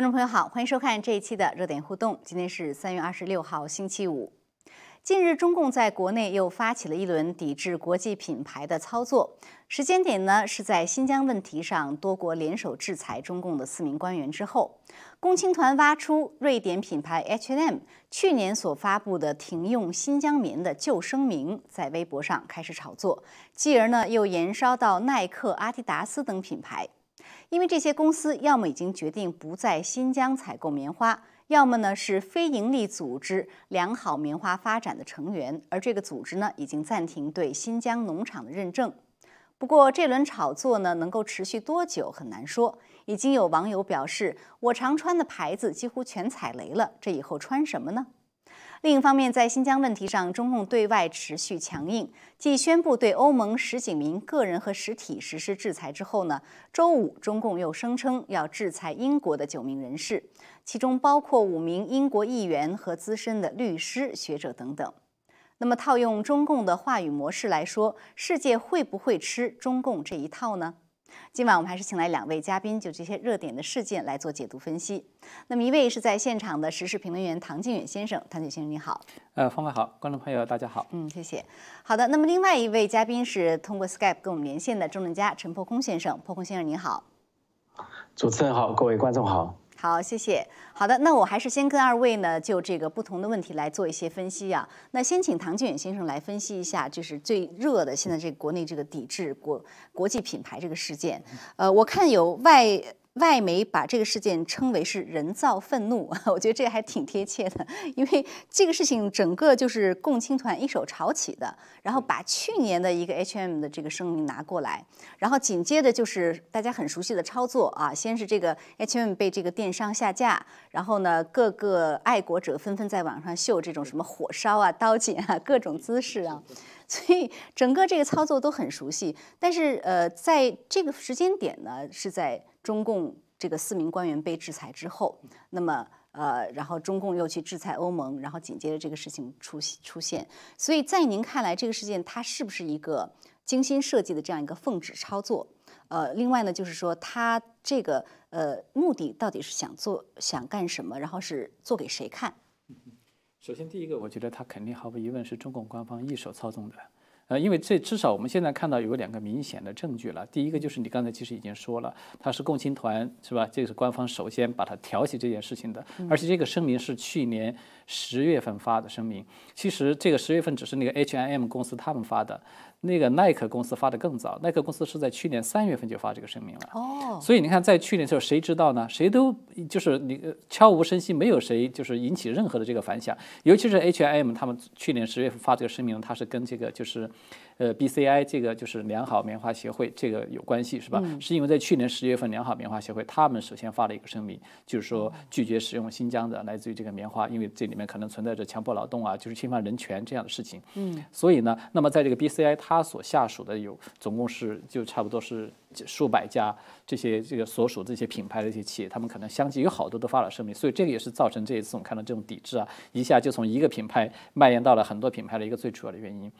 观众朋友好，欢迎收看这一期的热点互动。今天是三月二十六号，星期五。近日，中共在国内又发起了一轮抵制国际品牌的操作，时间点呢是在新疆问题上多国联手制裁中共的四名官员之后。共青团挖出瑞典品牌 H&M 去年所发布的停用新疆棉的旧声明，在微博上开始炒作，继而呢又延烧到耐克、阿迪达斯等品牌。因为这些公司要么已经决定不在新疆采购棉花，要么呢是非营利组织良好棉花发展的成员，而这个组织呢已经暂停对新疆农场的认证。不过这轮炒作呢能够持续多久很难说。已经有网友表示，我常穿的牌子几乎全踩雷了，这以后穿什么呢？另一方面，在新疆问题上，中共对外持续强硬。继宣布对欧盟十几名个人和实体实施制裁之后呢，周五中共又声称要制裁英国的九名人士，其中包括五名英国议员和资深的律师、学者等等。那么，套用中共的话语模式来说，世界会不会吃中共这一套呢？今晚我们还是请来两位嘉宾，就这些热点的事件来做解读分析。那么一位是在现场的时事评论员唐靖远先生，唐景先生你好。呃，方法好，观众朋友大家好。嗯，谢谢。好的，那么另外一位嘉宾是通过 Skype 跟我们连线的政论家陈破空先生，破空先生你好。主持人好，各位观众好。好，谢谢。好的，那我还是先跟二位呢，就这个不同的问题来做一些分析啊。那先请唐俊远先生来分析一下，就是最热的现在这个国内这个抵制国国际品牌这个事件。呃，我看有外。外媒把这个事件称为是人造愤怒，我觉得这个还挺贴切的，因为这个事情整个就是共青团一手炒起的，然后把去年的一个 H&M 的这个声明拿过来，然后紧接着就是大家很熟悉的操作啊，先是这个 H&M 被这个电商下架，然后呢各个爱国者纷纷在网上秀这种什么火烧啊、刀剪啊各种姿势啊，所以整个这个操作都很熟悉，但是呃在这个时间点呢是在。中共这个四名官员被制裁之后，那么呃，然后中共又去制裁欧盟，然后紧接着这个事情出出现，所以在您看来，这个事件它是不是一个精心设计的这样一个奉旨操作？呃，另外呢，就是说它这个呃目的到底是想做想干什么？然后是做给谁看？首先，第一个，我觉得它肯定毫无疑问是中共官方一手操纵的。呃，因为这至少我们现在看到有两个明显的证据了。第一个就是你刚才其实已经说了，他是共青团，是吧？这个是官方首先把它挑起这件事情的，而且这个声明是去年十月份发的声明。其实这个十月份只是那个 H&M 公司他们发的。那个耐克公司发的更早，耐克公司是在去年三月份就发这个声明了。哦，所以你看，在去年的时候，谁知道呢？谁都就是你悄无声息，没有谁就是引起任何的这个反响。尤其是 H&M，他们去年十月份发这个声明，它是跟这个就是。呃，BCI 这个就是良好棉花协会，这个有关系是吧？是因为在去年十月份，良好棉花协会他们首先发了一个声明，就是说拒绝使用新疆的来自于这个棉花，因为这里面可能存在着强迫劳动啊，就是侵犯人权这样的事情。嗯，所以呢，那么在这个 BCI 它所下属的有总共是就差不多是数百家这些这个所属这些品牌的一些企业，他们可能相继有好多都发了声明，所以这个也是造成这一次我们看到这种抵制啊，一下就从一个品牌蔓延到了很多品牌的一个最主要的原因。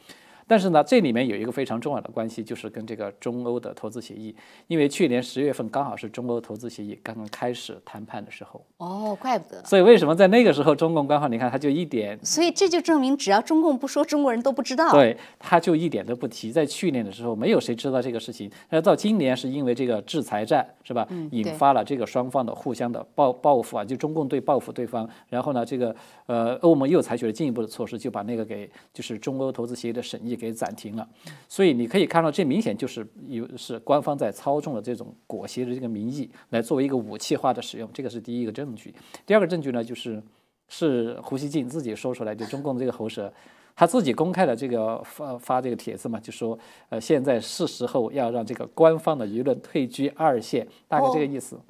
但是呢，这里面有一个非常重要的关系，就是跟这个中欧的投资协议，因为去年十月份刚好是中欧投资协议刚刚开始谈判的时候。哦，怪不得。所以为什么在那个时候中共官方，你看他就一点。所以这就证明，只要中共不说，中国人都不知道。对，他就一点都不提。在去年的时候，没有谁知道这个事情。那到今年是因为这个制裁战，是吧？引发了这个双方的互相的报报复啊，就中共对报复对方，然后呢，这个呃，欧盟又采取了进一步的措施，就把那个给就是中欧投资协议的审议。给暂停了，所以你可以看到，这明显就是有是官方在操纵了这种裹挟的这个民意，来作为一个武器化的使用，这个是第一个证据。第二个证据呢，就是是胡锡进自己说出来，就中共的这个喉舌，他自己公开的这个发发这个帖子嘛，就说呃，现在是时候要让这个官方的舆论退居二线，大概这个意思。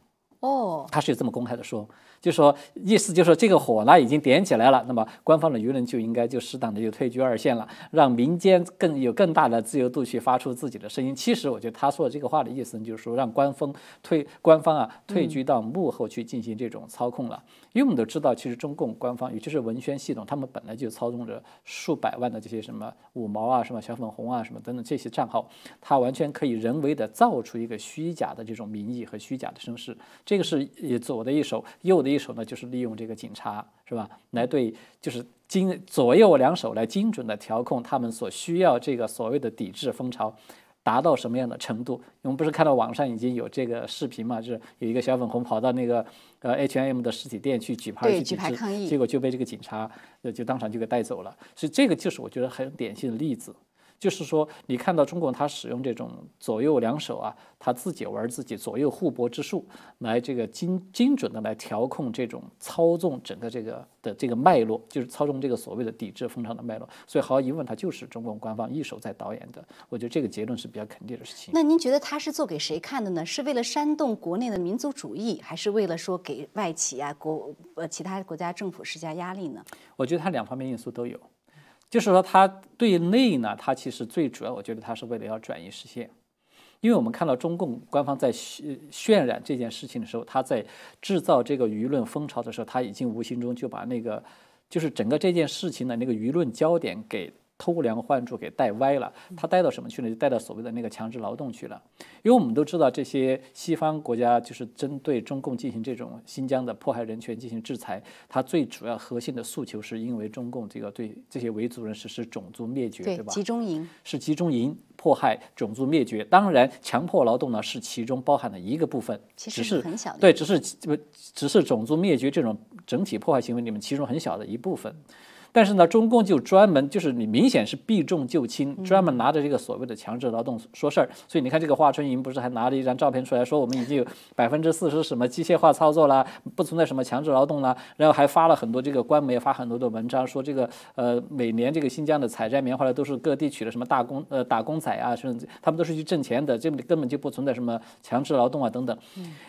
哦，他是有这么公开的说。就说意思就是说这个火呢已经点起来了，那么官方的舆论就应该就适当的就退居二线了，让民间更有更大的自由度去发出自己的声音。其实我觉得他说的这个话的意思就是说让官方退官方啊退居到幕后去进行这种操控了。因为我们都知道，其实中共官方尤其是文宣系统，他们本来就操纵着数百万的这些什么五毛啊、什么小粉红啊、什么等等这些账号，它完全可以人为的造出一个虚假的这种民意和虚假的声势。这个是左的一手，右的。一手呢，就是利用这个警察，是吧？来对，就是精左右两手来精准的调控他们所需要这个所谓的抵制风潮，达到什么样的程度？我们不是看到网上已经有这个视频嘛？就是有一个小粉红跑到那个呃 H&M 的实体店去举牌去举牌抗议，结果就被这个警察呃就当场就给带走了。所以这个就是我觉得很典型的例子。就是说，你看到中共他使用这种左右两手啊，他自己玩自己左右互搏之术，来这个精精准的来调控这种操纵整个这个的这个脉络，就是操纵这个所谓的抵制风潮的脉络。所以毫无疑问，他就是中共官方一手在导演的。我觉得这个结论是比较肯定的事情。那您觉得他是做给谁看的呢？是为了煽动国内的民族主义，还是为了说给外企啊国呃其他国家政府施加压力呢？我觉得他两方面因素都有。就是说，它对内呢，它其实最主要，我觉得它是为了要转移视线，因为我们看到中共官方在渲渲染这件事情的时候，他在制造这个舆论风潮的时候，他已经无形中就把那个，就是整个这件事情的那个舆论焦点给。偷梁换柱给带歪了，他带到什么去呢？就带到所谓的那个强制劳动去了。因为我们都知道，这些西方国家就是针对中共进行这种新疆的迫害人权进行制裁，它最主要核心的诉求是因为中共这个对这些维族人实施种族灭绝，对吧？集中营是集中营迫害种族灭绝。当然，强迫劳动呢是其中包含的一个部分，其实是很小的。对，只是不只是种族灭绝这种整体迫害行为里面其中很小的一部分。但是呢，中共就专门就是你明显是避重就轻，专门拿着这个所谓的强制劳动说事儿。所以你看，这个华春莹不是还拿了一张照片出来说，我们已经有百分之四十什么机械化操作啦，不存在什么强制劳动啦。然后还发了很多这个官媒发很多的文章，说这个呃每年这个新疆的采摘棉花的都是各地取的什么大工呃打工仔啊，甚至他们都是去挣钱的，这根本就不存在什么强制劳动啊等等。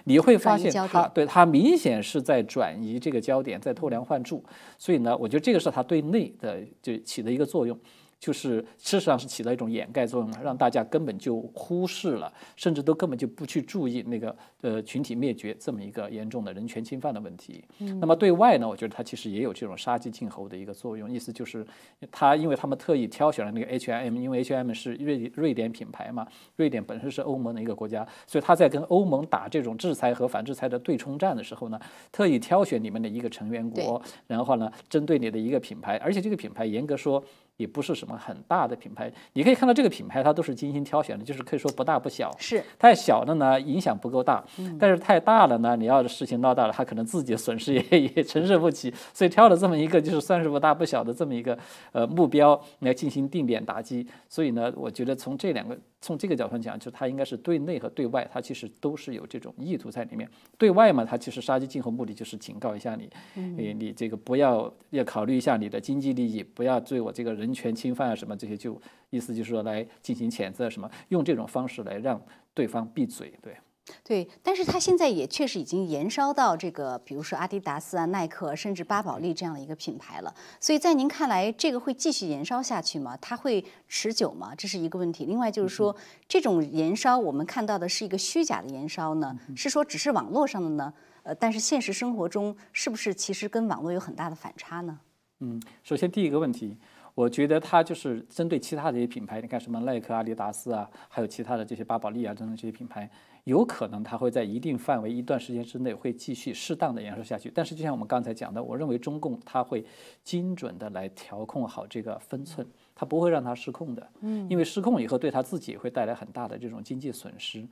你会发现他对他明显是在转移这个焦点，在偷梁换柱。所以呢，我觉得这个是他。对内的就起的一个作用。就是事实上是起到一种掩盖作用，让大家根本就忽视了，甚至都根本就不去注意那个呃群体灭绝这么一个严重的人权侵犯的问题。那么对外呢，我觉得它其实也有这种杀鸡儆猴的一个作用，意思就是它因为他们特意挑选了那个 H&M，因为 H&M 是瑞瑞典品牌嘛，瑞典本身是欧盟的一个国家，所以他在跟欧盟打这种制裁和反制裁的对冲战的时候呢，特意挑选里面的一个成员国，然后呢针对你的一个品牌，而且这个品牌严格说。也不是什么很大的品牌，你可以看到这个品牌它都是精心挑选的，就是可以说不大不小。是太小的呢，影响不够大；但是太大了呢，你要是事情闹大了，他可能自己的损失也 也承受不起。所以挑了这么一个就是算是不大不小的这么一个呃目标来进行定点打击。所以呢，我觉得从这两个。从这个角度讲，就他应该是对内和对外，他其实都是有这种意图在里面。对外嘛，他其实杀鸡儆猴，目的就是警告一下你，你你这个不要要考虑一下你的经济利益，不要对我这个人权侵犯啊什么这些，就意思就是说来进行谴责什么，用这种方式来让对方闭嘴，对。对，但是它现在也确实已经延烧到这个，比如说阿迪达斯啊、耐克，甚至巴宝莉这样的一个品牌了。所以在您看来，这个会继续延烧下去吗？它会持久吗？这是一个问题。另外就是说，这种延烧我们看到的是一个虚假的延烧呢？是说只是网络上的呢？呃，但是现实生活中是不是其实跟网络有很大的反差呢？嗯，首先第一个问题，我觉得它就是针对其他的一些品牌，你看什么耐克、阿迪达斯啊，还有其他的这些巴宝莉啊等等这些品牌。有可能它会在一定范围、一段时间之内会继续适当的延烧下去，但是就像我们刚才讲的，我认为中共它会精准的来调控好这个分寸，它不会让它失控的，嗯，因为失控以后对它自己会带来很大的这种经济损失，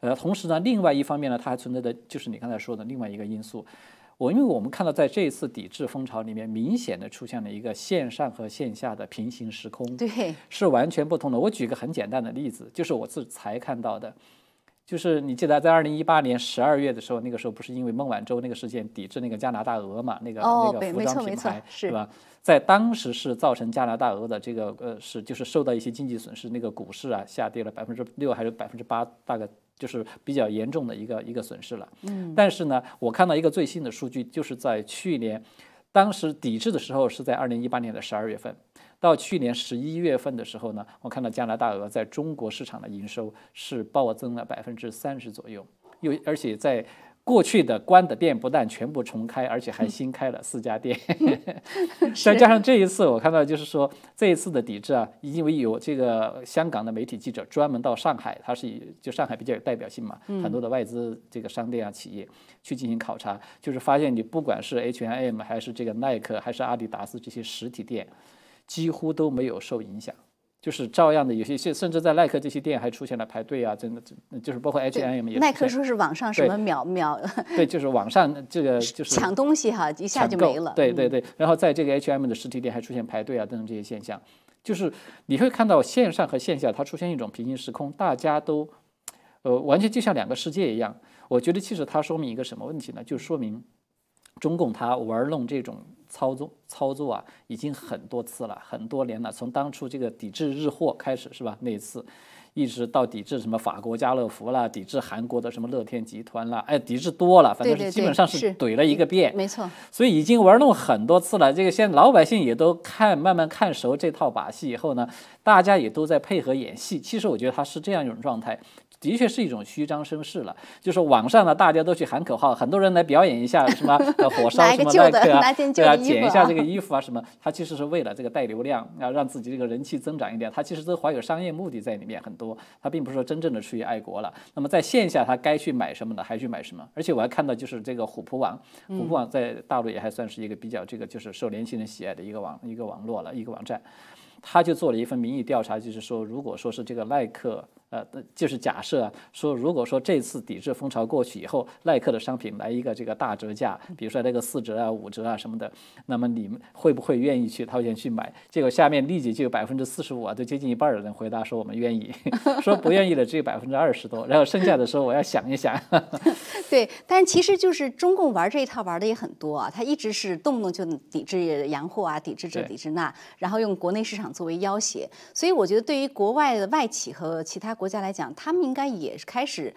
呃，同时呢，另外一方面呢，它还存在的就是你刚才说的另外一个因素，我因为我们看到在这一次抵制风潮里面，明显的出现了一个线上和线下的平行时空，对，是完全不同的。我举个很简单的例子，就是我自才看到的。就是你记得在二零一八年十二月的时候，那个时候不是因为孟晚舟那个事件抵制那个加拿大鹅嘛？那个那个服装品牌是吧？在当时是造成加拿大鹅的这个呃是就是受到一些经济损失，那个股市啊下跌了百分之六还是百分之八，大概就是比较严重的一个一个损失了。嗯，但是呢，我看到一个最新的数据，就是在去年，当时抵制的时候是在二零一八年的十二月份，到去年十一月份的时候呢，我看到加拿大鹅在中国市场的营收是暴增了百分之三十左右，又而且在。过去的关的店不但全部重开，而且还新开了四家店。再加上这一次，我看到就是说这一次的抵制啊，因为有这个香港的媒体记者专门到上海，他是以就上海比较有代表性嘛，很多的外资这个商店啊企业去进行考察，就是发现你不管是 H&M 还是这个耐克还是阿迪达斯这些实体店，几乎都没有受影响。就是照样的，有些些甚至在耐克这些店还出现了排队啊，真的，就是包括 H&M 也。耐克说是网上什么秒秒。对，就是网上这个就是抢东西哈，一下就没了。对对对，然后在这个 H&M 的实体店还出现排队啊等等这些现象，就是你会看到线上和线下它出现一种平行时空，大家都，呃，完全就像两个世界一样。我觉得其实它说明一个什么问题呢？就说明中共它玩弄这种。操作操作啊，已经很多次了，很多年了。从当初这个抵制日货开始，是吧？那一次，一直到抵制什么法国家乐福啦，抵制韩国的什么乐天集团啦，哎，抵制多了，反正是基本上是怼了一个遍。没错。所以已经玩弄很多次了。这个现在老百姓也都看慢慢看熟这套把戏以后呢，大家也都在配合演戏。其实我觉得他是这样一种状态。的确是一种虚张声势了，就是网上呢，大家都去喊口号，很多人来表演一下什么火烧什么耐克啊，对啊，剪一下这个衣服啊什么，他其实是为了这个带流量，啊，让自己这个人气增长一点，他其实都怀有商业目的在里面很多，他并不是说真正的出于爱国了。那么在线下他该去买什么的还去买什么，而且我还看到就是这个虎扑网，虎扑网在大陆也还算是一个比较这个就是受年轻人喜爱的一个网一个网络了一个网站，他就做了一份民意调查，就是说如果说是这个耐克。呃，就是假设说，如果说这次抵制风潮过去以后，耐克的商品来一个这个大折价，比如说那个四折啊、五折啊什么的，那么你们会不会愿意去掏钱去买？结果下面立即就有百分之四十五啊，都接近一半的人回答说我们愿意，说不愿意的只有百分之二十多，然后剩下的时候我要想一想。对，但其实就是中共玩这一套玩的也很多啊，他一直是动不动就抵制洋货啊，抵制这抵制那，然后用国内市场作为要挟，所以我觉得对于国外的外企和其他。国家来讲，他们应该也是开始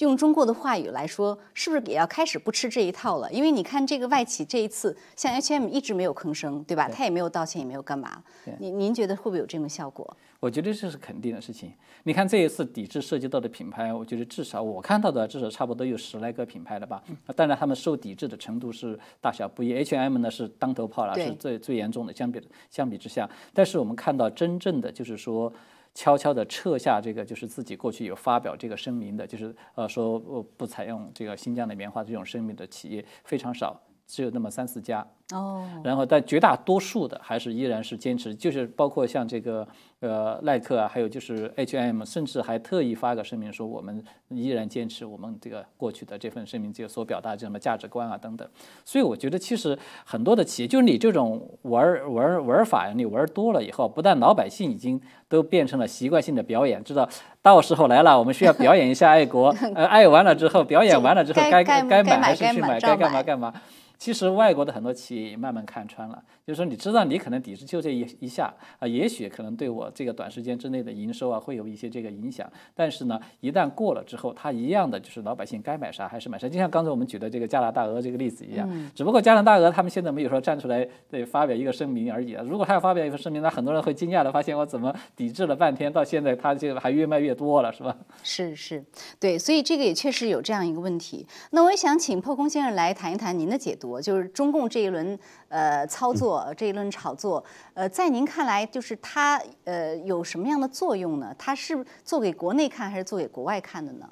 用中国的话语来说，是不是也要开始不吃这一套了？因为你看这个外企这一次，像 H&M 一直没有吭声，对吧？他也没有道歉，也没有干嘛。您您觉得会不会有这种效果？我觉得这是肯定的事情。你看这一次抵制涉及到的品牌，我觉得至少我看到的至少差不多有十来个品牌了吧。当然他们受抵制的程度是大小不一。H&M 呢是当头炮了，是最最严重的。相比相比之下，但是我们看到真正的就是说。悄悄地撤下这个，就是自己过去有发表这个声明的，就是呃说不采用这个新疆的棉花这种声明的企业非常少，只有那么三四家。哦，然后但绝大多数的还是依然是坚持，就是包括像这个呃耐克啊，还有就是 H&M，甚至还特意发个声明说我们依然坚持我们这个过去的这份声明就所表达这什么价值观啊等等。所以我觉得其实很多的企业，就是你这种玩玩玩法呀，你玩多了以后，不但老百姓已经都变成了习惯性的表演，知道到时候来了，我们需要表演一下爱国，呃爱完了之后，表演完了之后该该买还是去买，该干嘛干嘛。其实外国的很多企业也慢慢看穿了，就是说你知道你可能抵制就这一一下啊，也许可能对我这个短时间之内的营收啊会有一些这个影响，但是呢，一旦过了之后，它一样的就是老百姓该买啥还是买啥，就像刚才我们举的这个加拿大鹅这个例子一样，只不过加拿大鹅他们现在没有说站出来对发表一个声明而已啊，如果他要发表一个声明，那很多人会惊讶的发现我怎么抵制了半天，到现在他这个还越卖越多了，是吧？是是，对，所以这个也确实有这样一个问题。那我也想请破空先生来谈一谈您的解读。就是中共这一轮呃操作，这一轮炒作，呃，在您看来，就是它呃有什么样的作用呢？它是做给国内看，还是做给国外看的呢？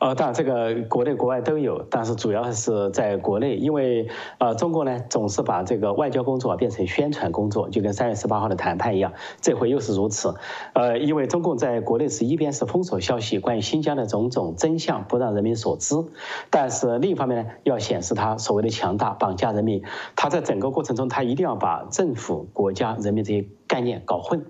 呃，当然这个国内国外都有，但是主要还是在国内，因为呃，中国呢总是把这个外交工作变成宣传工作，就跟三月十八号的谈判一样，这回又是如此。呃，因为中共在国内是一边是封锁消息，关于新疆的种种真相不让人民所知，但是另一方面呢，要显示他所谓的强大，绑架人民。他在整个过程中，他一定要把政府、国家、人民这些概念搞混。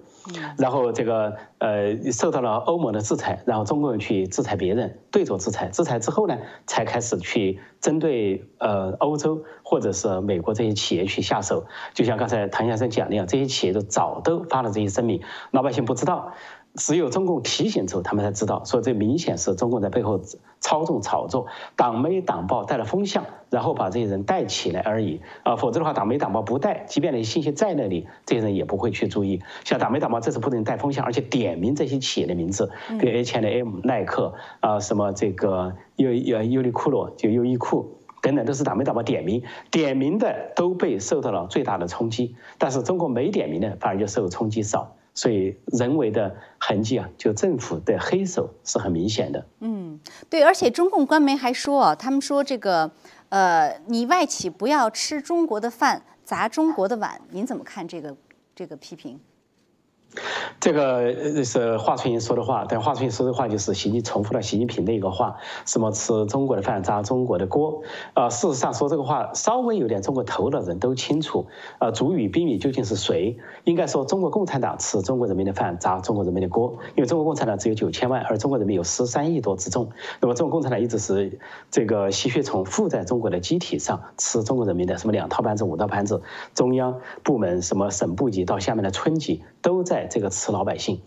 然后这个呃受到了欧盟的制裁，然后中国人去制裁别人，对着制裁，制裁之后呢，才开始去针对呃欧洲或者是美国这些企业去下手。就像刚才唐先生讲的样，这些企业都早都发了这些声明，老百姓不知道。只有中共提醒之后，他们才知道，说这明显是中共在背后操纵炒作，党媒党报带了风向，然后把这些人带起来而已啊，否则的话，党媒党报不带，即便那些信息在那里，这些人也不会去注意。像党媒党报这次不仅带风向，而且点名这些企业的名字，比如 H&M、耐克啊，什么这个优优优衣库咯，就优衣库等等，都是党媒党报点名，点名的都被受到了最大的冲击，但是中国没点名的反而就受冲击少。所以人为的痕迹啊，就政府的黑手是很明显的。嗯，对，而且中共官媒还说啊，他们说这个，呃，你外企不要吃中国的饭，砸中国的碗，您怎么看这个这个批评？这个是华春莹说的话，但华春莹说的话就是习近重复了习近平的一个话，什么吃中国的饭砸中国的锅。啊，事实上说这个话稍微有点中国头的人都清楚，啊，主语宾语究竟是谁？应该说中国共产党吃中国人民的饭砸中国人民的锅，因为中国共产党只有九千万，而中国人民有十三亿多之众。那么中国共产党一直是这个吸血虫附在中国的机体上吃中国人民的什么两套班子五套班子，中央部门什么省部级到下面的村级都在。这个吃老百姓，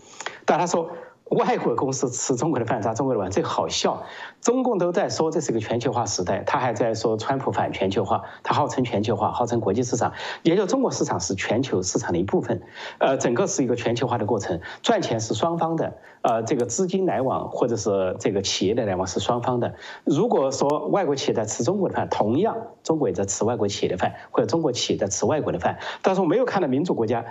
但他说。外国公司吃中国的饭，砸中国的碗，这好笑。中共都在说这是一个全球化时代，他还在说川普反全球化，他号称全球化，号称国际市场，也就中国市场是全球市场的一部分。呃，整个是一个全球化的过程，赚钱是双方的，呃，这个资金来往或者是这个企业的来往是双方的。如果说外国企业在吃中国的饭，同样中国也在吃外国企业的饭，或者中国企业在吃外国的饭，但是我没有看到民主国家，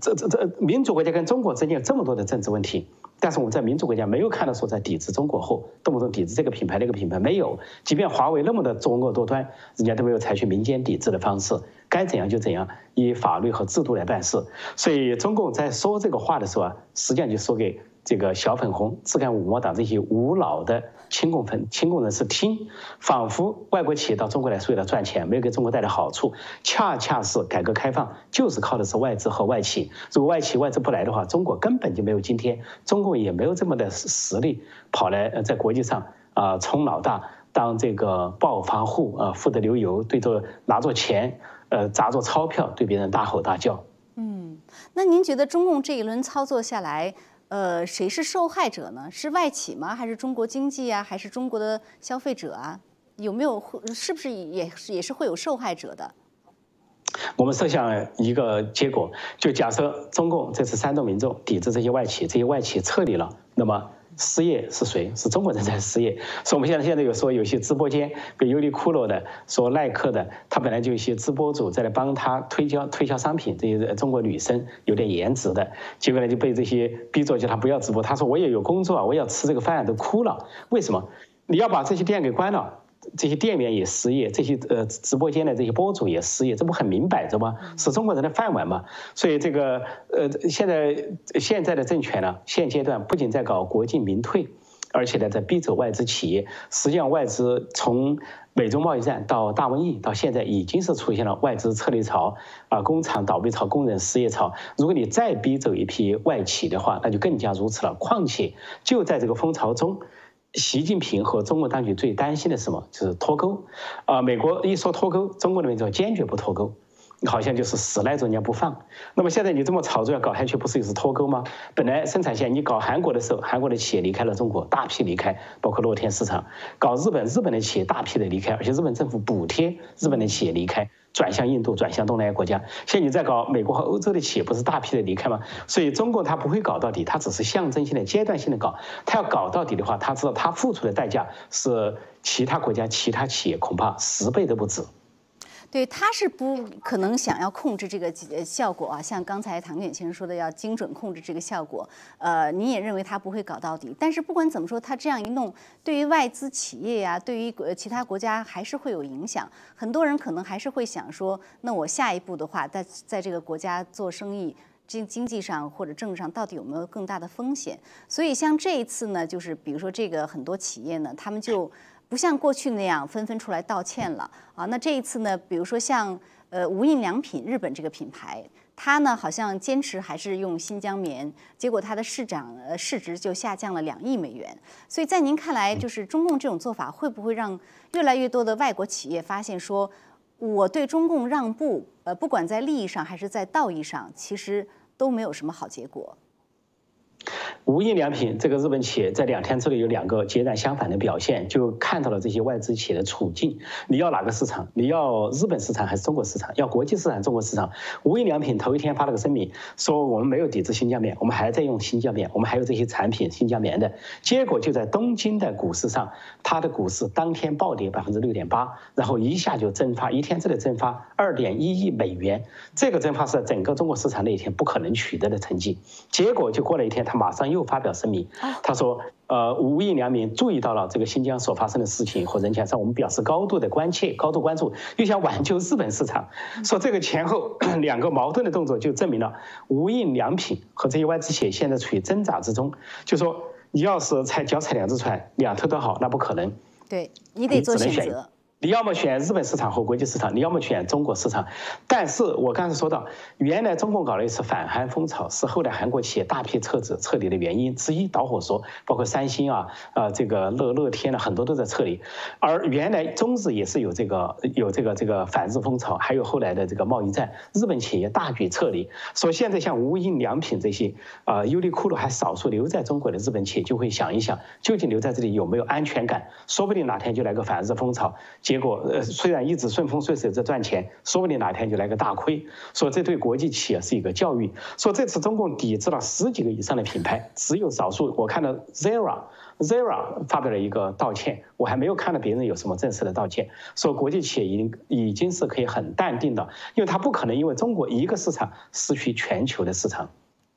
这这这民主国家跟中国之间有这么多的政治问题。但是我们在民主国家没有看到说在抵制中国后，动不动抵制这个品牌那个品牌没有，即便华为那么的作恶多端，人家都没有采取民间抵制的方式，该怎样就怎样，以法律和制度来办事。所以中共在说这个话的时候啊，实际上就说给。这个小粉红、自干五毛党这些无脑的亲共粉、亲共人士听，仿佛外国企业到中国来是为了赚钱，没有给中国带来好处。恰恰是改革开放就是靠的是外资和外企。如果外企外资不来的话，中国根本就没有今天，中共也没有这么的实力跑来呃在国际上啊冲老大，当这个暴发户啊富得流油，对着拿着钱呃砸着钞票对别人大吼大叫。嗯，那您觉得中共这一轮操作下来？呃，谁是受害者呢？是外企吗？还是中国经济啊？还是中国的消费者啊？有没有？是不是也也是会有受害者的？我们设想一个结果，就假设中共这次煽动民众抵制这些外企，这些外企撤离了，那么。失业是谁？是中国人在失业。所以我们现在现在有说有些直播间，比如优衣库的，说耐克的，他本来就有一些直播主在来帮他推销推销商品。这些中国女生有点颜值的，结果呢就被这些逼着叫他不要直播。他说我也有工作啊，我要吃这个饭都哭了。为什么？你要把这些店给关了？这些店员也失业，这些呃直播间的这些博主也失业，这不很明摆着吗？是中国人的饭碗吗？所以这个呃现在现在的政权呢，现阶段不仅在搞国进民退，而且呢在逼走外资企业。实际上外资从美中贸易战到大瘟疫到现在，已经是出现了外资撤离潮啊，工厂倒闭潮，工人失业潮。如果你再逼走一批外企的话，那就更加如此了。况且就在这个风潮中。习近平和中国当局最担心的什么？就是脱钩。啊，美国一说脱钩，中国那边就坚决不脱钩，好像就是死赖着人家不放。那么现在你这么炒作要搞下去，不是也是脱钩吗？本来生产线你搞韩国的时候，韩国的企业离开了中国，大批离开，包括乐天市场；搞日本，日本的企业大批的离开，而且日本政府补贴日本的企业离开。转向印度，转向东南亚国家。现在你在搞美国和欧洲的企业，不是大批的离开吗？所以中国他不会搞到底，他只是象征性的、阶段性的搞。他要搞到底的话，他知道他付出的代价是其他国家、其他企业恐怕十倍都不止。对，他是不可能想要控制这个效果啊，像刚才唐远先生说的，要精准控制这个效果。呃，你也认为他不会搞到底，但是不管怎么说，他这样一弄，对于外资企业呀，对于其他国家还是会有影响。很多人可能还是会想说，那我下一步的话，在在这个国家做生意，经经济上或者政治上，到底有没有更大的风险？所以像这一次呢，就是比如说这个很多企业呢，他们就。不像过去那样纷纷出来道歉了啊！那这一次呢，比如说像呃无印良品日本这个品牌，它呢好像坚持还是用新疆棉，结果它的市长呃市值就下降了两亿美元。所以在您看来，就是中共这种做法会不会让越来越多的外国企业发现说，我对中共让步，呃，不管在利益上还是在道义上，其实都没有什么好结果。无印良品这个日本企业在两天之内有两个截然相反的表现，就看到了这些外资企业的处境。你要哪个市场？你要日本市场还是中国市场？要国际市场、中国市场？无印良品头一天发了个声明，说我们没有抵制新疆棉，我们还在用新疆棉，我们还有这些产品新疆棉的。结果就在东京的股市上，它的股市当天暴跌百分之六点八，然后一下就蒸发，一天之内蒸发二点一亿美元。这个蒸发是整个中国市场那一天不可能取得的成绩。结果就过了一天，他马上又发表声明，他说：“呃，无印良品注意到了这个新疆所发生的事情和人权上，我们表示高度的关切、高度关注，又想挽救日本市场。说这个前后两个矛盾的动作，就证明了无印良品和这些外资企业现在处于挣扎之中。就说你要是踩脚踩两只船，两头都好，那不可能。对你得做选择。”你要么选日本市场和国际市场，你要么选中国市场。但是我刚才说到，原来中共搞了一次反韩风潮，是后来韩国企业大批撤资撤离的原因之一导火索，包括三星啊，呃，这个乐乐天的很多都在撤离。而原来中日也是有这个有这个这个反日风潮，还有后来的这个贸易战，日本企业大举撤离。所以现在像无印良品这些啊，优衣库的还少数留在中国的日本企业，就会想一想，究竟留在这里有没有安全感？说不定哪天就来个反日风潮。结果，呃，虽然一直顺风顺水在赚钱，说不定哪天就来个大亏。说这对国际企业是一个教育。说这次中共抵制了十几个以上的品牌，只有少数，我看到 Zara，Zara 发表了一个道歉，我还没有看到别人有什么正式的道歉。说国际企业已经已经是可以很淡定的，因为它不可能因为中国一个市场失去全球的市场。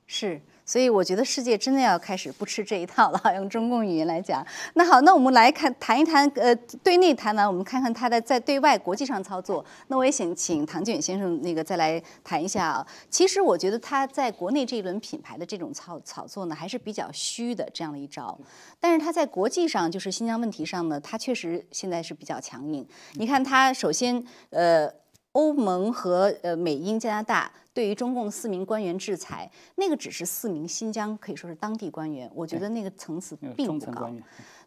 是。所以我觉得世界真的要开始不吃这一套了，用中共语言来讲。那好，那我们来看谈一谈，呃，对内谈完，我们看看他的在对外国际上操作。那我也想请唐俊先生那个再来谈一下啊。其实我觉得他在国内这一轮品牌的这种操操作呢，还是比较虚的这样的一招。但是他在国际上，就是新疆问题上呢，他确实现在是比较强硬。你看他首先，呃，欧盟和呃美英加拿大。对于中共四名官员制裁，那个只是四名新疆可以说是当地官员，我觉得那个层次并不高。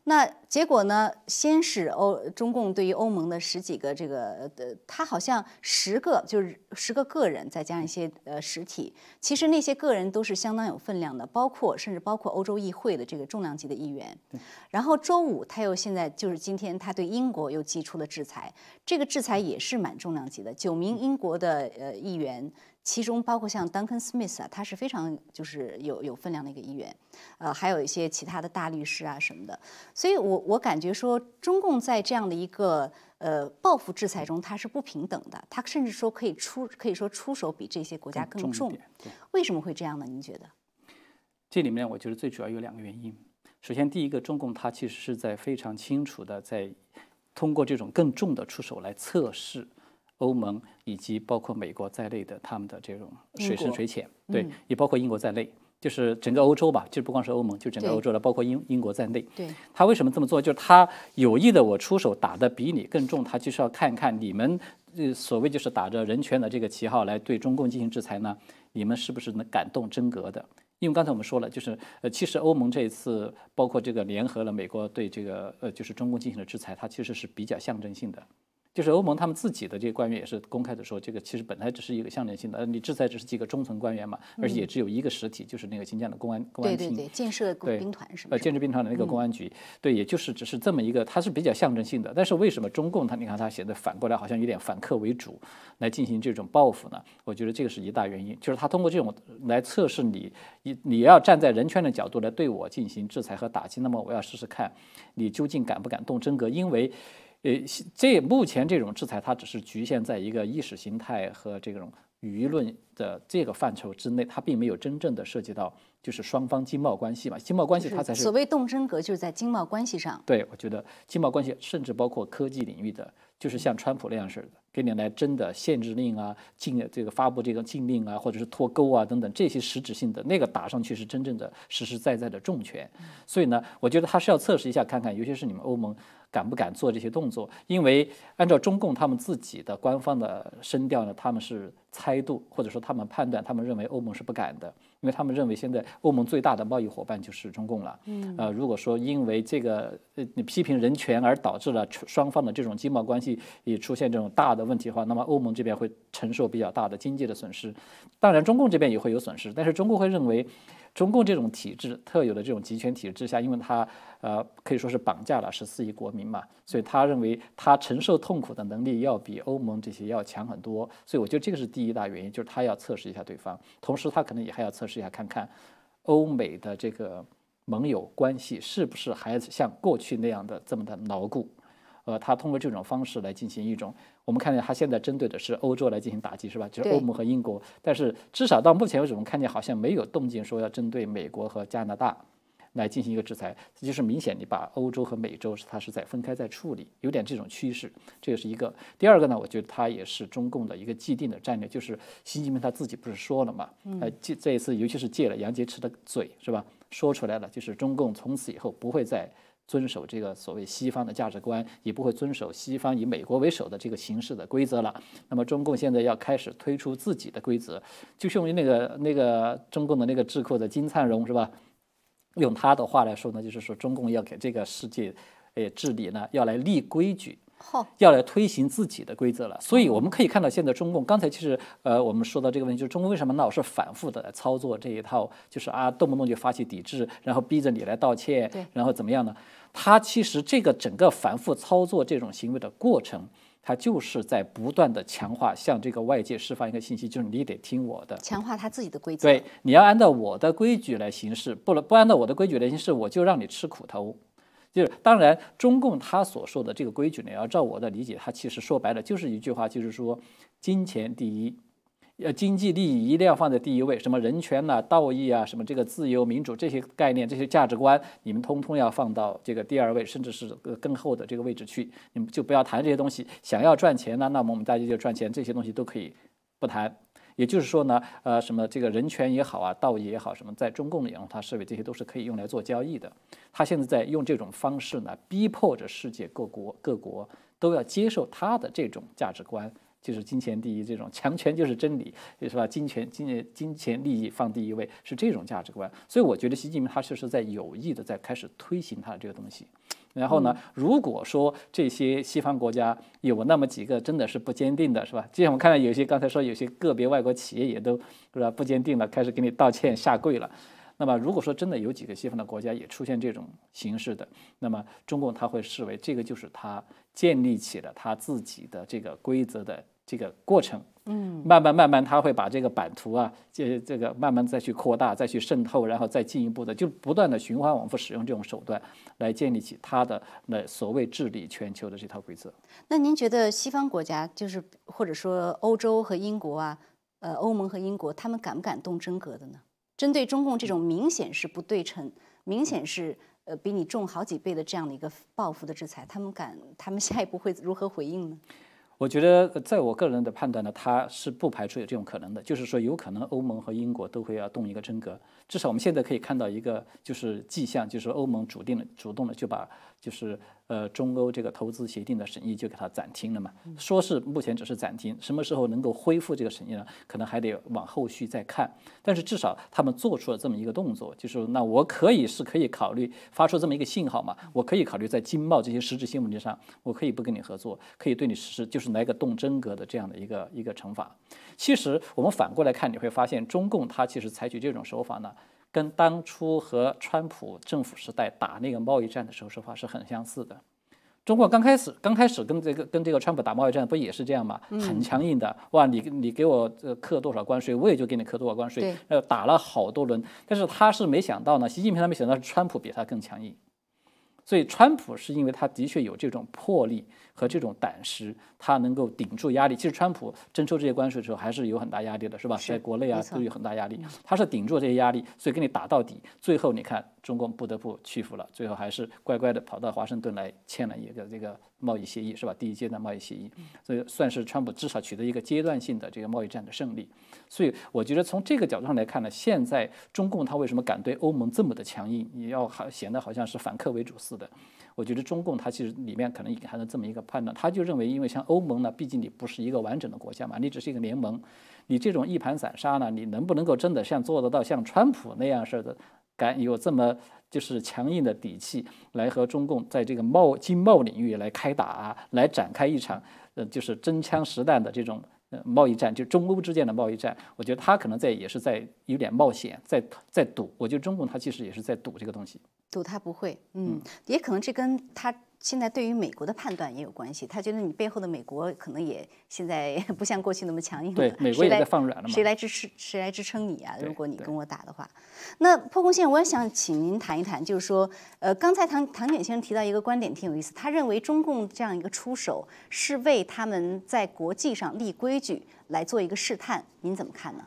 那结果呢？先是欧中共对于欧盟的十几个这个呃，他好像十个就是十个个人，再加上一些呃实体，其实那些个人都是相当有分量的，包括甚至包括欧洲议会的这个重量级的议员。然后周五他又现在就是今天他对英国又寄出了制裁，这个制裁也是蛮重量级的，九名英国的呃议员。其中包括像 Duncan Smith 啊，他是非常就是有有分量的一个议员，呃，还有一些其他的大律师啊什么的，所以我我感觉说中共在这样的一个呃报复制裁中，它是不平等的，它甚至说可以出可以说出手比这些国家更重。为什么会这样呢？您觉得？这里面我觉得最主要有两个原因。首先，第一个，中共它其实是在非常清楚的在通过这种更重的出手来测试。欧盟以及包括美国在内的他们的这种水深水浅，对，也包括英国在内，就是整个欧洲吧，就不光是欧盟，就整个欧洲了，包括英英国在内。对，他为什么这么做？就是他有意的，我出手打的比你更重，他就是要看看你们，呃，所谓就是打着人权的这个旗号来对中共进行制裁呢，你们是不是能感动真格的？因为刚才我们说了，就是呃，其实欧盟这一次包括这个联合了美国对这个呃，就是中共进行的制裁，它其实是比较象征性的。就是欧盟他们自己的这些官员也是公开的说，这个其实本来只是一个象征性的，你制裁只是几个中层官员嘛，而且也只有一个实体，就是那个新疆的公安公安厅，对对对，建设兵团是吧？呃，建设兵团的那个公安局，对，也就是只是这么一个，它是比较象征性的。但是为什么中共他你看他写的反过来好像有点反客为主来进行这种报复呢？我觉得这个是一大原因，就是他通过这种来测试你，你你要站在人权的角度来对我进行制裁和打击，那么我要试试看你究竟敢不敢动真格，因为。呃，这目前这种制裁，它只是局限在一个意识形态和这种舆论的这个范畴之内，它并没有真正的涉及到就是双方经贸关系嘛。经贸关系它才是所谓动真格，就是在经贸关系上。对，我觉得经贸关系甚至包括科技领域的，就是像川普那样式的，给你来真的限制令啊、禁这个发布这个禁令啊，或者是脱钩啊等等这些实质性的那个打上去是真正的实实在在的重拳。所以呢，我觉得他是要测试一下，看看尤其是你们欧盟。敢不敢做这些动作？因为按照中共他们自己的官方的声调呢，他们是猜度，或者说他们判断，他们认为欧盟是不敢的，因为他们认为现在欧盟最大的贸易伙伴就是中共了。嗯，呃，如果说因为这个呃你批评人权而导致了双方的这种经贸关系也出现这种大的问题的话，那么欧盟这边会承受比较大的经济的损失。当然，中共这边也会有损失，但是中共会认为。中共这种体制特有的这种集权体制之下，因为它呃可以说是绑架了十四亿国民嘛，所以他认为他承受痛苦的能力要比欧盟这些要强很多，所以我觉得这个是第一大原因，就是他要测试一下对方，同时他可能也还要测试一下看看欧美的这个盟友关系是不是还像过去那样的这么的牢固。呃，他通过这种方式来进行一种，我们看见他现在针对的是欧洲来进行打击，是吧？就是欧盟和英国。但是至少到目前为止，我们看见好像没有动静说要针对美国和加拿大来进行一个制裁，这就是明显你把欧洲和美洲它是在分开在处理，有点这种趋势。这个是一个。第二个呢，我觉得它也是中共的一个既定的战略，就是习近平他自己不是说了嘛？呃，借这一次尤其是借了杨洁篪的嘴，是吧？说出来了，就是中共从此以后不会再。遵守这个所谓西方的价值观，也不会遵守西方以美国为首的这个形式的规则了。那么中共现在要开始推出自己的规则，就用于那个那个中共的那个智库的金灿荣是吧？用他的话来说呢，就是说中共要给这个世界，诶治理呢要来立规矩。要来推行自己的规则了，所以我们可以看到，现在中共刚才其实呃，我们说到这个问题，就是中共为什么老是反复的操作这一套，就是啊，动不动就发起抵制，然后逼着你来道歉，然后怎么样呢？他其实这个整个反复操作这种行为的过程，他就是在不断的强化向这个外界释放一个信息，就是你得听我的，强化他自己的规则。对，你要按照我的规矩来行事，不能不按照我的规矩来行事，我就让你吃苦头。就是当然，中共他所说的这个规矩呢，要照我的理解，他其实说白了就是一句话，就是说金钱第一，呃，经济利益一定要放在第一位，什么人权呐、道义啊、什么这个自由民主这些概念、这些价值观，你们通通要放到这个第二位，甚至是更后的这个位置去，你们就不要谈这些东西。想要赚钱呢，那么我们大家就赚钱，这些东西都可以不谈。也就是说呢，呃，什么这个人权也好啊，道义也好，什么在中共的眼中，他视为这些都是可以用来做交易的。他现在在用这种方式呢，逼迫着世界各国各国都要接受他的这种价值观，就是金钱第一，这种强权就是真理，是吧？金钱金金钱利益放第一位，是这种价值观。所以我觉得习近平他就是在有意的在开始推行他的这个东西。然后呢？如果说这些西方国家有那么几个真的是不坚定的，是吧？就像我看到有些刚才说有些个别外国企业也都是吧不坚定了，开始给你道歉下跪了。那么如果说真的有几个西方的国家也出现这种形式的，那么中共他会视为这个就是他建立起了他自己的这个规则的这个过程。嗯，慢慢慢慢，他会把这个版图啊，这这个慢慢再去扩大，再去渗透，然后再进一步的，就不断的循环往复使用这种手段，来建立起他的那所谓治理全球的这套规则。那您觉得西方国家，就是或者说欧洲和英国啊，呃，欧盟和英国，他们敢不敢动真格的呢？针对中共这种明显是不对称、明显是呃比你重好几倍的这样的一个报复的制裁，他们敢？他们下一步会如何回应呢？我觉得，在我个人的判断呢，他是不排除有这种可能的，就是说，有可能欧盟和英国都会要动一个真格。至少我们现在可以看到一个就是迹象，就是欧盟主定的、主动的就把就是。呃，中欧这个投资协定的审议就给它暂停了嘛？说是目前只是暂停，什么时候能够恢复这个审议呢？可能还得往后续再看。但是至少他们做出了这么一个动作，就是那我可以是可以考虑发出这么一个信号嘛？我可以考虑在经贸这些实质性问题上，我可以不跟你合作，可以对你实施就是来个动真格的这样的一个一个惩罚。其实我们反过来看，你会发现中共它其实采取这种手法呢，跟当初和川普政府时代打那个贸易战的时候说法是很相似的。中国刚开始刚开始跟这个跟这个川普打贸易战，不也是这样吗？很强硬的，哇，你你给我呃课多少关税，我也就给你课多少关税，呃，打了好多轮。但是他是没想到呢，习近平他没想到是川普比他更强硬。所以，川普是因为他的确有这种魄力和这种胆识，他能够顶住压力。其实，川普征收这些关税的时候还是有很大压力的，是吧？在国内啊都有很大压力，他是顶住这些压力，所以跟你打到底。最后，你看中共不得不屈服了，最后还是乖乖的跑到华盛顿来签了一个这个贸易协议，是吧？第一阶段贸易协议，所以算是川普至少取得一个阶段性的这个贸易战的胜利。所以，我觉得从这个角度上来看呢，现在中共他为什么敢对欧盟这么的强硬？你要好显得好像是反客为主似的。我觉得中共它其实里面可能隐含着这么一个判断，他就认为，因为像欧盟呢，毕竟你不是一个完整的国家嘛，你只是一个联盟，你这种一盘散沙呢，你能不能够真的像做得到像川普那样似的，敢有这么就是强硬的底气来和中共在这个贸经贸领域来开打，来展开一场呃就是真枪实弹的这种呃贸易战，就中欧之间的贸易战，我觉得他可能在也是在有点冒险，在在赌。我觉得中共他其实也是在赌这个东西。赌他不会，嗯，也可能这跟他。现在对于美国的判断也有关系，他觉得你背后的美国可能也现在 不像过去那么强硬了。对，美国也在放软了嘛。谁来支持？谁来支撑你啊？如果你跟我打的话，那破空线，我也想请您谈一谈，就是说，呃，刚才唐唐简先生提到一个观点挺有意思，他认为中共这样一个出手是为他们在国际上立规矩来做一个试探，您怎么看呢？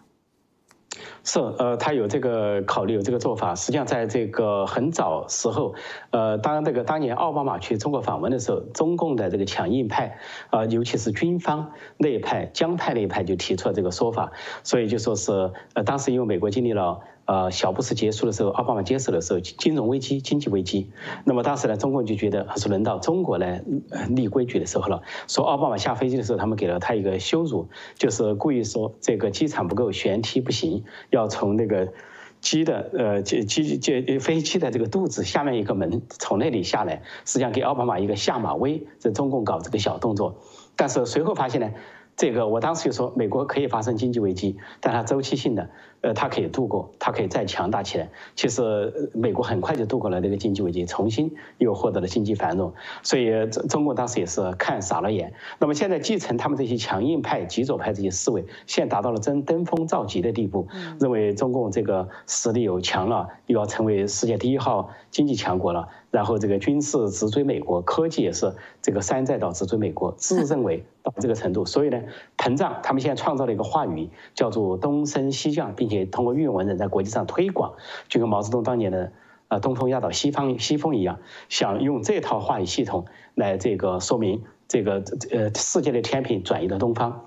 是，呃，他有这个考虑，有这个做法。实际上，在这个很早时候，呃，当这个当年奥巴马去中国访问的时候，中共的这个强硬派，啊，尤其是军方那一派、江派那一派，就提出了这个说法。所以就说是，呃，当时因为美国经历了。呃，小布什结束的时候，奥巴马接手的时候，金融危机、经济危机。那么当时呢，中共就觉得是轮到中国来立规矩的时候了。说奥巴马下飞机的时候，他们给了他一个羞辱，就是故意说这个机场不够，舷梯不行，要从那个机的呃机机机飞机的这个肚子下面一个门从那里下来，实际上给奥巴马一个下马威，在中共搞这个小动作。但是随后发现呢。这个我当时就说，美国可以发生经济危机，但它周期性的，呃，它可以度过，它可以再强大起来。其实美国很快就度过了这个经济危机，重新又获得了经济繁荣。所以中中国当时也是看傻了眼。那么现在继承他们这些强硬派、极左派这些思维，现在达到了真登峰造极的地步，认为中共这个实力有强了，又要成为世界第一号经济强国了。然后这个军事直追美国，科技也是这个山寨到直追美国，自认为到这个程度，所以呢膨胀。他们现在创造了一个话语，叫做东升西降，并且通过运文人在国际上推广，就跟毛泽东当年的呃东风压倒西方西风一样，想用这套话语系统来这个说明这个呃世界的天平转移到东方。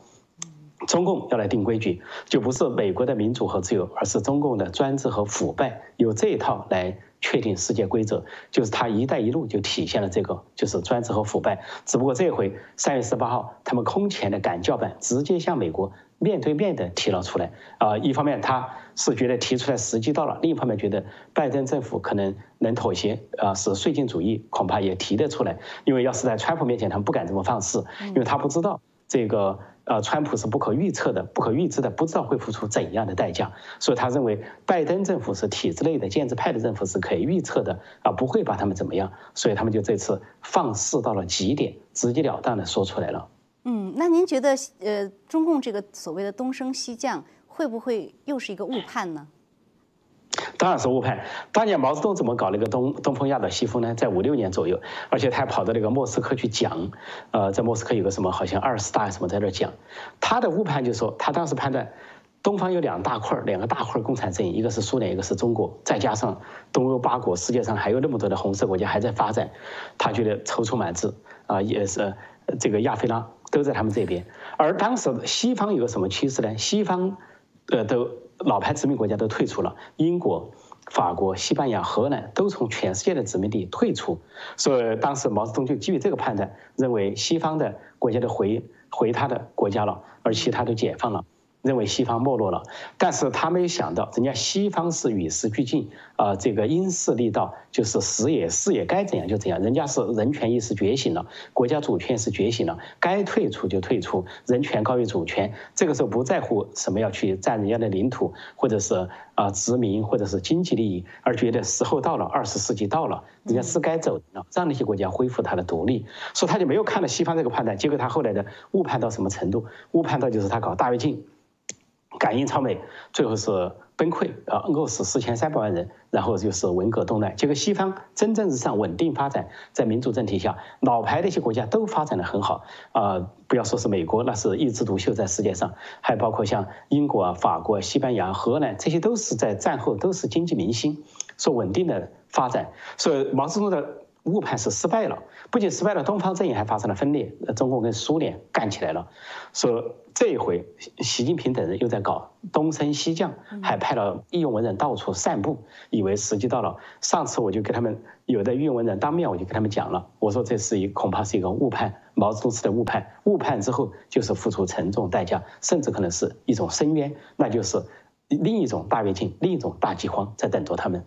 中共要来定规矩，就不是美国的民主和自由，而是中共的专制和腐败，有这一套来。确定世界规则，就是他“一带一路”就体现了这个，就是专制和腐败。只不过这回三月十八号，他们空前的赶叫板，直接向美国面对面的提了出来。啊，一方面他是觉得提出来时机到了，另一方面觉得拜登政府可能能妥协，啊，是税金主义恐怕也提得出来。因为要是在川普面前，他们不敢这么放肆，因为他不知道这个。呃，川普是不可预测的、不可预知的，不知道会付出怎样的代价，所以他认为拜登政府是体制内的建制派的政府，是可以预测的，啊，不会把他们怎么样，所以他们就这次放肆到了极点，直截了当的说出来了。嗯，那您觉得，呃，中共这个所谓的东升西降，会不会又是一个误判呢？当然是误判。当年毛泽东怎么搞那个东东风压倒西风呢？在五六年左右，而且他还跑到那个莫斯科去讲，呃，在莫斯科有个什么好像二十大什么在那讲。他的误判就是说，他当时判断东方有两大块两个大块共产阵营，一个是苏联，一个是中国，再加上东欧八国，世界上还有那么多的红色国家还在发展，他觉得踌躇满志啊，也是这个亚非拉都在他们这边。而当时西方有个什么趋势呢？西方呃都。老牌殖民国家都退出了，英国、法国、西班牙、荷兰都从全世界的殖民地退出，所以当时毛泽东就基于这个判断，认为西方的国家都回回他的国家了，而其他都解放了。认为西方没落了，但是他没有想到，人家西方是与时俱进啊，这个因势利导，就是时也势也该怎样就怎样。人家是人权意识觉醒了，国家主权是觉醒了，该退出就退出，人权高于主权。这个时候不在乎什么要去占人家的领土，或者是啊殖民，或者是经济利益，而觉得时候到了，二十世纪到了，人家是该走了，让那些国家恢复它的独立。所以他就没有看到西方这个判断，结果他后来的误判到什么程度？误判到就是他搞大跃进。感应超美，最后是崩溃啊，饿死四千三百万人，然后就是文革动乱。结果西方蒸蒸日上，稳定发展，在民主政体下，老牌的一些国家都发展的很好啊。不要说是美国，那是一枝独秀在世界上，还包括像英国啊、法国、西班牙、荷兰，这些都是在战后都是经济明星，说稳定的发展。所以毛泽东的。误判是失败了，不仅失败了，东方阵营还发生了分裂，中国跟苏联干起来了。说这一回，习近平等人又在搞东升西降，还派了义勇文人到处散布，以为时机到了。上次我就跟他们有的义勇文人当面我就跟他们讲了，我说这是一恐怕是一个误判，毛泽东式的误判。误判之后就是付出沉重代价，甚至可能是一种深渊，那就是另一种大跃进，另一种大饥荒在等着他们。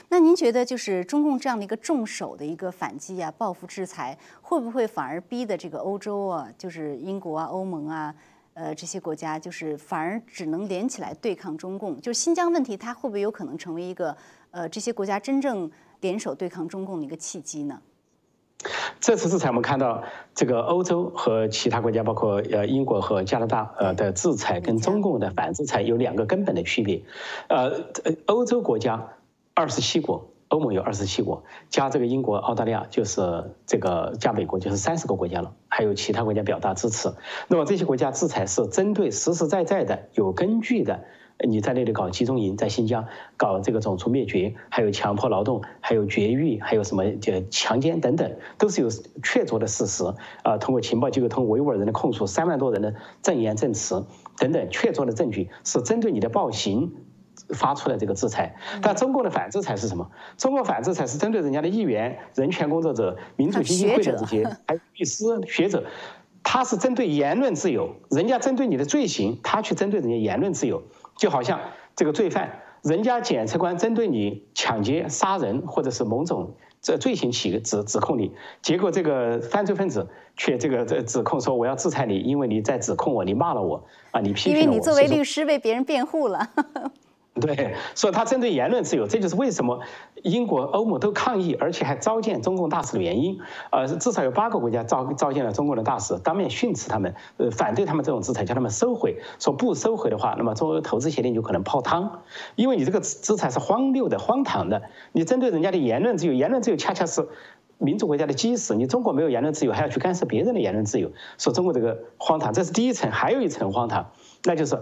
嗯。那您觉得，就是中共这样的一个重手的一个反击啊、报复制裁，会不会反而逼的这个欧洲啊，就是英国啊、欧盟啊，呃这些国家，就是反而只能连起来对抗中共？就是新疆问题，它会不会有可能成为一个呃这些国家真正联手对抗中共的一个契机呢？这次制裁，我们看到这个欧洲和其他国家，包括呃英国和加拿大呃的制裁，跟中共的反制裁有两个根本的区别。呃，欧洲国家二十七国，欧盟有二十七国，加这个英国、澳大利亚就是这个加美国就是三十个国家了，还有其他国家表达支持。那么这些国家制裁是针对实实在在的、有根据的。你在那里搞集中营，在新疆搞这个种族灭绝，还有强迫劳动，还有绝育，还有什么就强奸等等，都是有确凿的事实啊。通过情报机构，通过维吾尔人的控诉，三万多人的证言证词等等，确凿的证据是针对你的暴行发出来这个制裁。但中共的反制裁是什么？中共反制裁是针对人家的议员、人权工作者、民主基金会的这些，还有律师、学者，他是针对言论自由，人家针对你的罪行，他去针对人家言论自由。就好像这个罪犯，人家检察官针对你抢劫、杀人或者是某种这罪行起指指控你，结果这个犯罪分子却这个这指控说我要制裁你，因为你在指控我，你骂了我啊，你批评我，因为你作为律师为别人辩护了。对，所以他针对言论自由，这就是为什么英国、欧盟都抗议，而且还召见中共大使的原因。呃，至少有八个国家召召见了中共的大使，当面训斥他们，呃，反对他们这种制裁，叫他们收回。说不收回的话，那么中欧投资协定就可能泡汤，因为你这个制裁是荒谬的、荒唐的。你针对人家的言论自由，言论自由恰恰是民主国家的基石。你中国没有言论自由，还要去干涉别人的言论自由，说中国这个荒唐，这是第一层。还有一层荒唐，那就是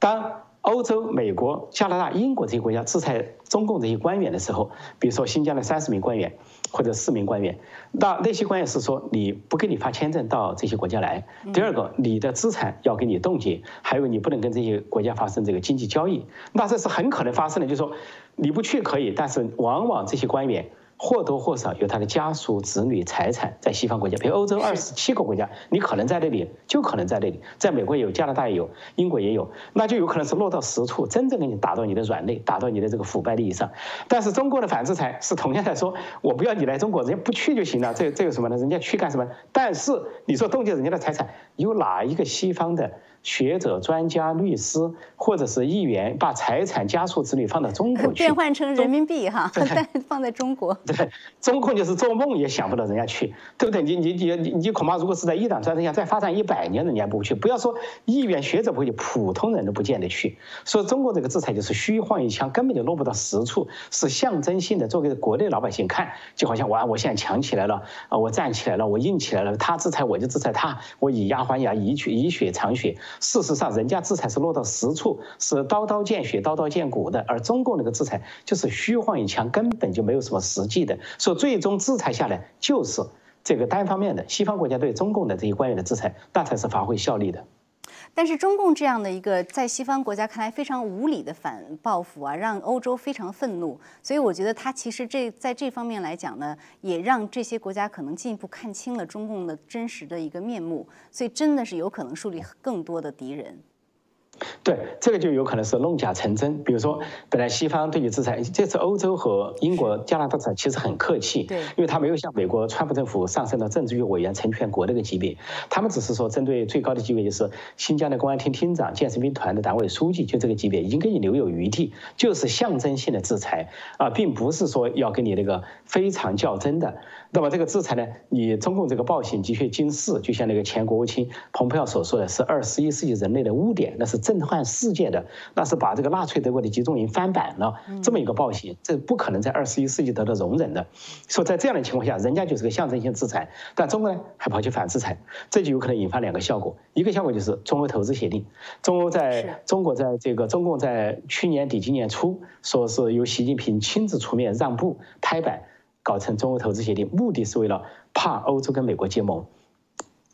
当。欧洲、美国、加拿大、英国这些国家制裁中共这些官员的时候，比如说新疆的三十名官员或者四名官员，那那些官员是说你不给你发签证到这些国家来。第二个，你的资产要给你冻结，还有你不能跟这些国家发生这个经济交易。那这是很可能发生的，就是说你不去可以，但是往往这些官员。或多或少有他的家属、子女、财产在西方国家，比如欧洲二十七个国家，你可能在那里，就可能在那里，在美国也有，加拿大也有，英国也有，那就有可能是落到实处，真正给你打到你的软肋，打到你的这个腐败利益上。但是中国的反制裁是同样在说，我不要你来中国，人家不去就行了，这这有什么呢？人家去干什么？但是你说冻结人家的财产，有哪一个西方的？学者、专家、律师，或者是议员，把财产、家属、子女放到中国去，变换成人民币哈，但放在中国。对，中共就是做梦也想不到人家去，对不对？你你你你你恐怕如果是在一党专政下再发展一百年，人家不会去。不要说议员、学者不会去，普通人都不见得去。所以中国这个制裁就是虚晃一枪，根本就落不到实处，是象征性的，做给国内老百姓看，就好像我我现在强起来了啊，我站起来了，我硬起来了，他制裁我就制裁他，我以牙还牙，以血以血偿血。事实上，人家制裁是落到实处，是刀刀见血、刀刀见骨的，而中共那个制裁就是虚晃一枪，根本就没有什么实际的。所以最终制裁下来就是这个单方面的西方国家对中共的这些官员的制裁，那才是发挥效力的。但是中共这样的一个在西方国家看来非常无理的反报复啊，让欧洲非常愤怒。所以我觉得他其实这在这方面来讲呢，也让这些国家可能进一步看清了中共的真实的一个面目。所以真的是有可能树立更多的敌人。对，这个就有可能是弄假成真。比如说，本来西方对你制裁，这次欧洲和英国、加拿大制裁其实很客气，对，因为他没有像美国川普政府上升到政治局委员成全国那个级别，他们只是说针对最高的级别，就是新疆的公安厅厅长、健身兵团的党委书记，就这个级别已经给你留有余地，就是象征性的制裁啊，并不是说要跟你那个非常较真的。那么这个制裁呢，你中共这个暴行的确惊世，就像那个前国务卿蓬佩奥所说的是二十一世纪人类的污点，那是震撼世界的，那是把这个纳粹德国的集中营翻版了，这么一个暴行，这不可能在二十一世纪得到容忍的。说在这样的情况下，人家就是个象征性制裁，但中国呢还跑去反制裁，这就有可能引发两个效果，一个效果就是中欧投资协定，中欧在中国在这个中共在去年底今年初说是由习近平亲自出面让步拍板。搞成中欧投资协定，目的是为了怕欧洲跟美国结盟，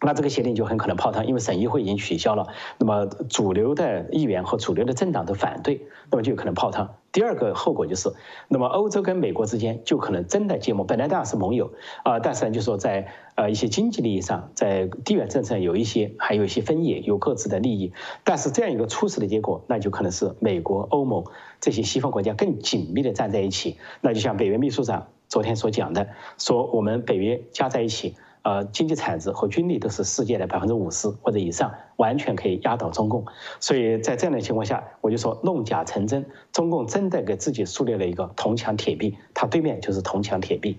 那这个协定就很可能泡汤，因为省议会已经取消了，那么主流的议员和主流的政党都反对，那么就有可能泡汤。第二个后果就是，那么欧洲跟美国之间就可能真的结盟。本来当然是盟友啊，但是呢，就说在呃一些经济利益上，在地缘政策上有一些还有一些分野，有各自的利益。但是这样一个初始的结果，那就可能是美国、欧盟这些西方国家更紧密的站在一起。那就像北约秘书长昨天所讲的，说我们北约加在一起。呃，经济产值和军力都是世界的百分之五十或者以上，完全可以压倒中共。所以在这样的情况下，我就说弄假成真，中共真的给自己树立了一个铜墙铁壁，它对面就是铜墙铁壁。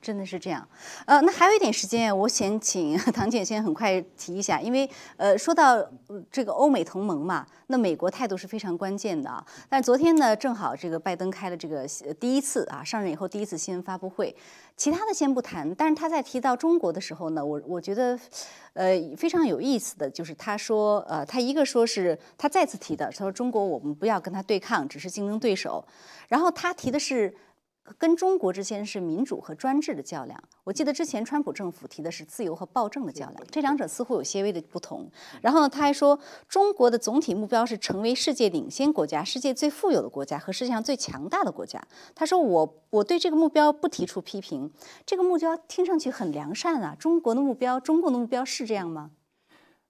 真的是这样，呃，那还有一点时间，我先请 唐姐先很快提一下，因为呃，说到这个欧美同盟嘛，那美国态度是非常关键的啊。但昨天呢，正好这个拜登开了这个第一次啊，上任以后第一次新闻发布会，其他的先不谈，但是他在提到中国的时候呢，我我觉得，呃，非常有意思的就是他说，呃，他一个说是他再次提的，他说中国我们不要跟他对抗，只是竞争对手，然后他提的是。跟中国之间是民主和专制的较量。我记得之前川普政府提的是自由和暴政的较量，这两者似乎有些微的不同。然后呢，他还说中国的总体目标是成为世界领先国家、世界最富有的国家和世界上最强大的国家。他说我我对这个目标不提出批评，这个目标听上去很良善啊。中国的目标，中共的目标是这样吗？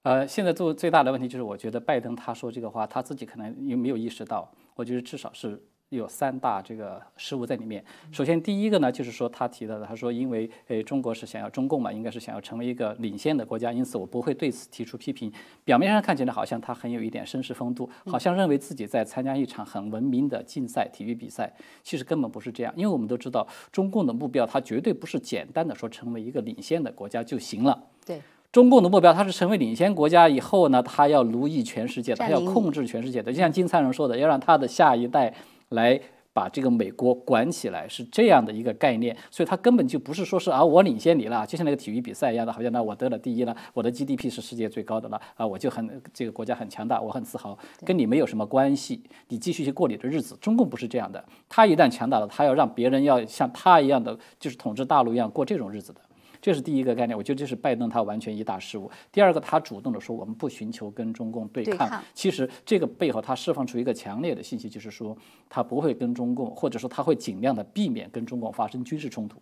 呃，现在做最大的问题就是，我觉得拜登他说这个话，他自己可能也没有意识到？我觉得至少是。有三大这个失误在里面。首先，第一个呢，就是说他提到的，他说因为诶中国是想要中共嘛，应该是想要成为一个领先的国家，因此我不会对此提出批评。表面上看起来好像他很有一点绅士风度，好像认为自己在参加一场很文明的竞赛体育比赛，其实根本不是这样。因为我们都知道，中共的目标它绝对不是简单的说成为一个领先的国家就行了。对，中共的目标它是成为领先国家以后呢，它要奴役全世界，的，它要控制全世界的，就像金灿荣说的，要让他的下一代。来把这个美国管起来是这样的一个概念，所以它根本就不是说是啊我领先你了，就像那个体育比赛一样的，好像那我得了第一了，我的 GDP 是世界最高的了啊，我就很这个国家很强大，我很自豪，跟你没有什么关系，你继续去过你的日子。中共不是这样的，他一旦强大了，他要让别人要像他一样的，就是统治大陆一样过这种日子的。这是第一个概念，我觉得这是拜登他完全一大失误。第二个，他主动的说我们不寻求跟中共对抗，其实这个背后他释放出一个强烈的信息，就是说他不会跟中共，或者说他会尽量的避免跟中共发生军事冲突。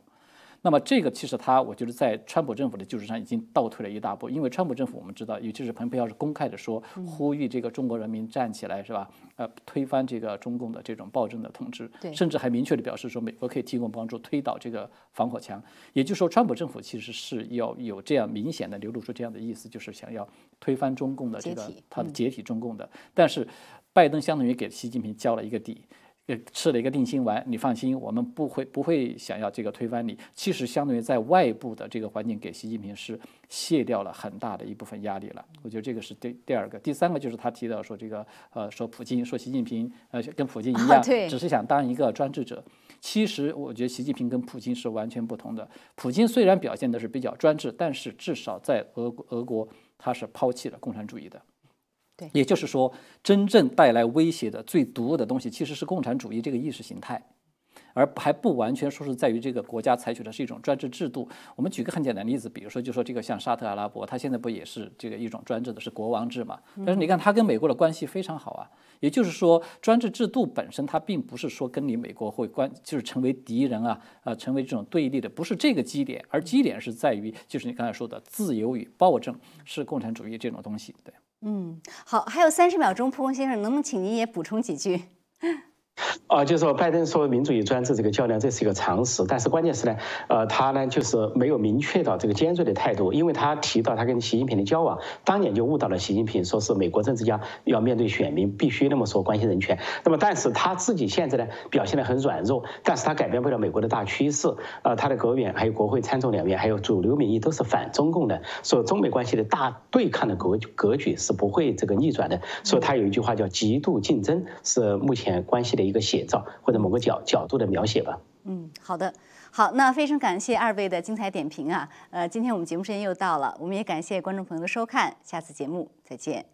那么这个其实他，我觉得在川普政府的基础上已经倒退了一大步，因为川普政府我们知道，尤其是蓬佩奥是公开的说，呼吁这个中国人民站起来，是吧？呃，推翻这个中共的这种暴政的统治，甚至还明确的表示说，美国可以提供帮助，推倒这个防火墙。也就是说，川普政府其实是要有这样明显的流露出这样的意思，就是想要推翻中共的这个他的解体中共的。但是，拜登相当于给习近平交了一个底。吃了一个定心丸，你放心，我们不会不会想要这个推翻你。其实相当于在外部的这个环境给习近平是卸掉了很大的一部分压力了。我觉得这个是第第二个，第三个就是他提到说这个呃说普京说习近平呃跟普京一样，只是想当一个专制者。其实我觉得习近平跟普京是完全不同的。普京虽然表现的是比较专制，但是至少在俄俄国他是抛弃了共产主义的。对，也就是说，真正带来威胁的最毒的东西，其实是共产主义这个意识形态，而还不完全说是在于这个国家采取的是一种专制制度。我们举个很简单的例子，比如说，就说这个像沙特阿拉伯，它现在不也是这个一种专制的，是国王制嘛？但是你看，它跟美国的关系非常好啊。也就是说，专制制度本身它并不是说跟你美国会关，就是成为敌人啊，呃，成为这种对立的，不是这个基点，而基点是在于，就是你刚才说的自由与暴政是共产主义这种东西，对。嗯，好，还有三十秒钟，蒲公先生，能不能请您也补充几句？啊，就是说拜登说民主与专制这个较量，这是一个常识。但是关键是呢，呃，他呢就是没有明确到这个尖锐的态度，因为他提到他跟习近平的交往，当年就误导了习近平，说是美国政治家要面对选民必须那么说关心人权。那么，但是他自己现在呢表现得很软弱，但是他改变不了美国的大趋势。呃，他的国务院还有国会参众两院还有主流民意都是反中共的，所以中美关系的大对抗的格格局是不会这个逆转的。所以他有一句话叫极度竞争是目前关系的。一个写照或者某个角角度的描写吧。嗯，好的，好，那非常感谢二位的精彩点评啊。呃，今天我们节目时间又到了，我们也感谢观众朋友的收看，下次节目再见。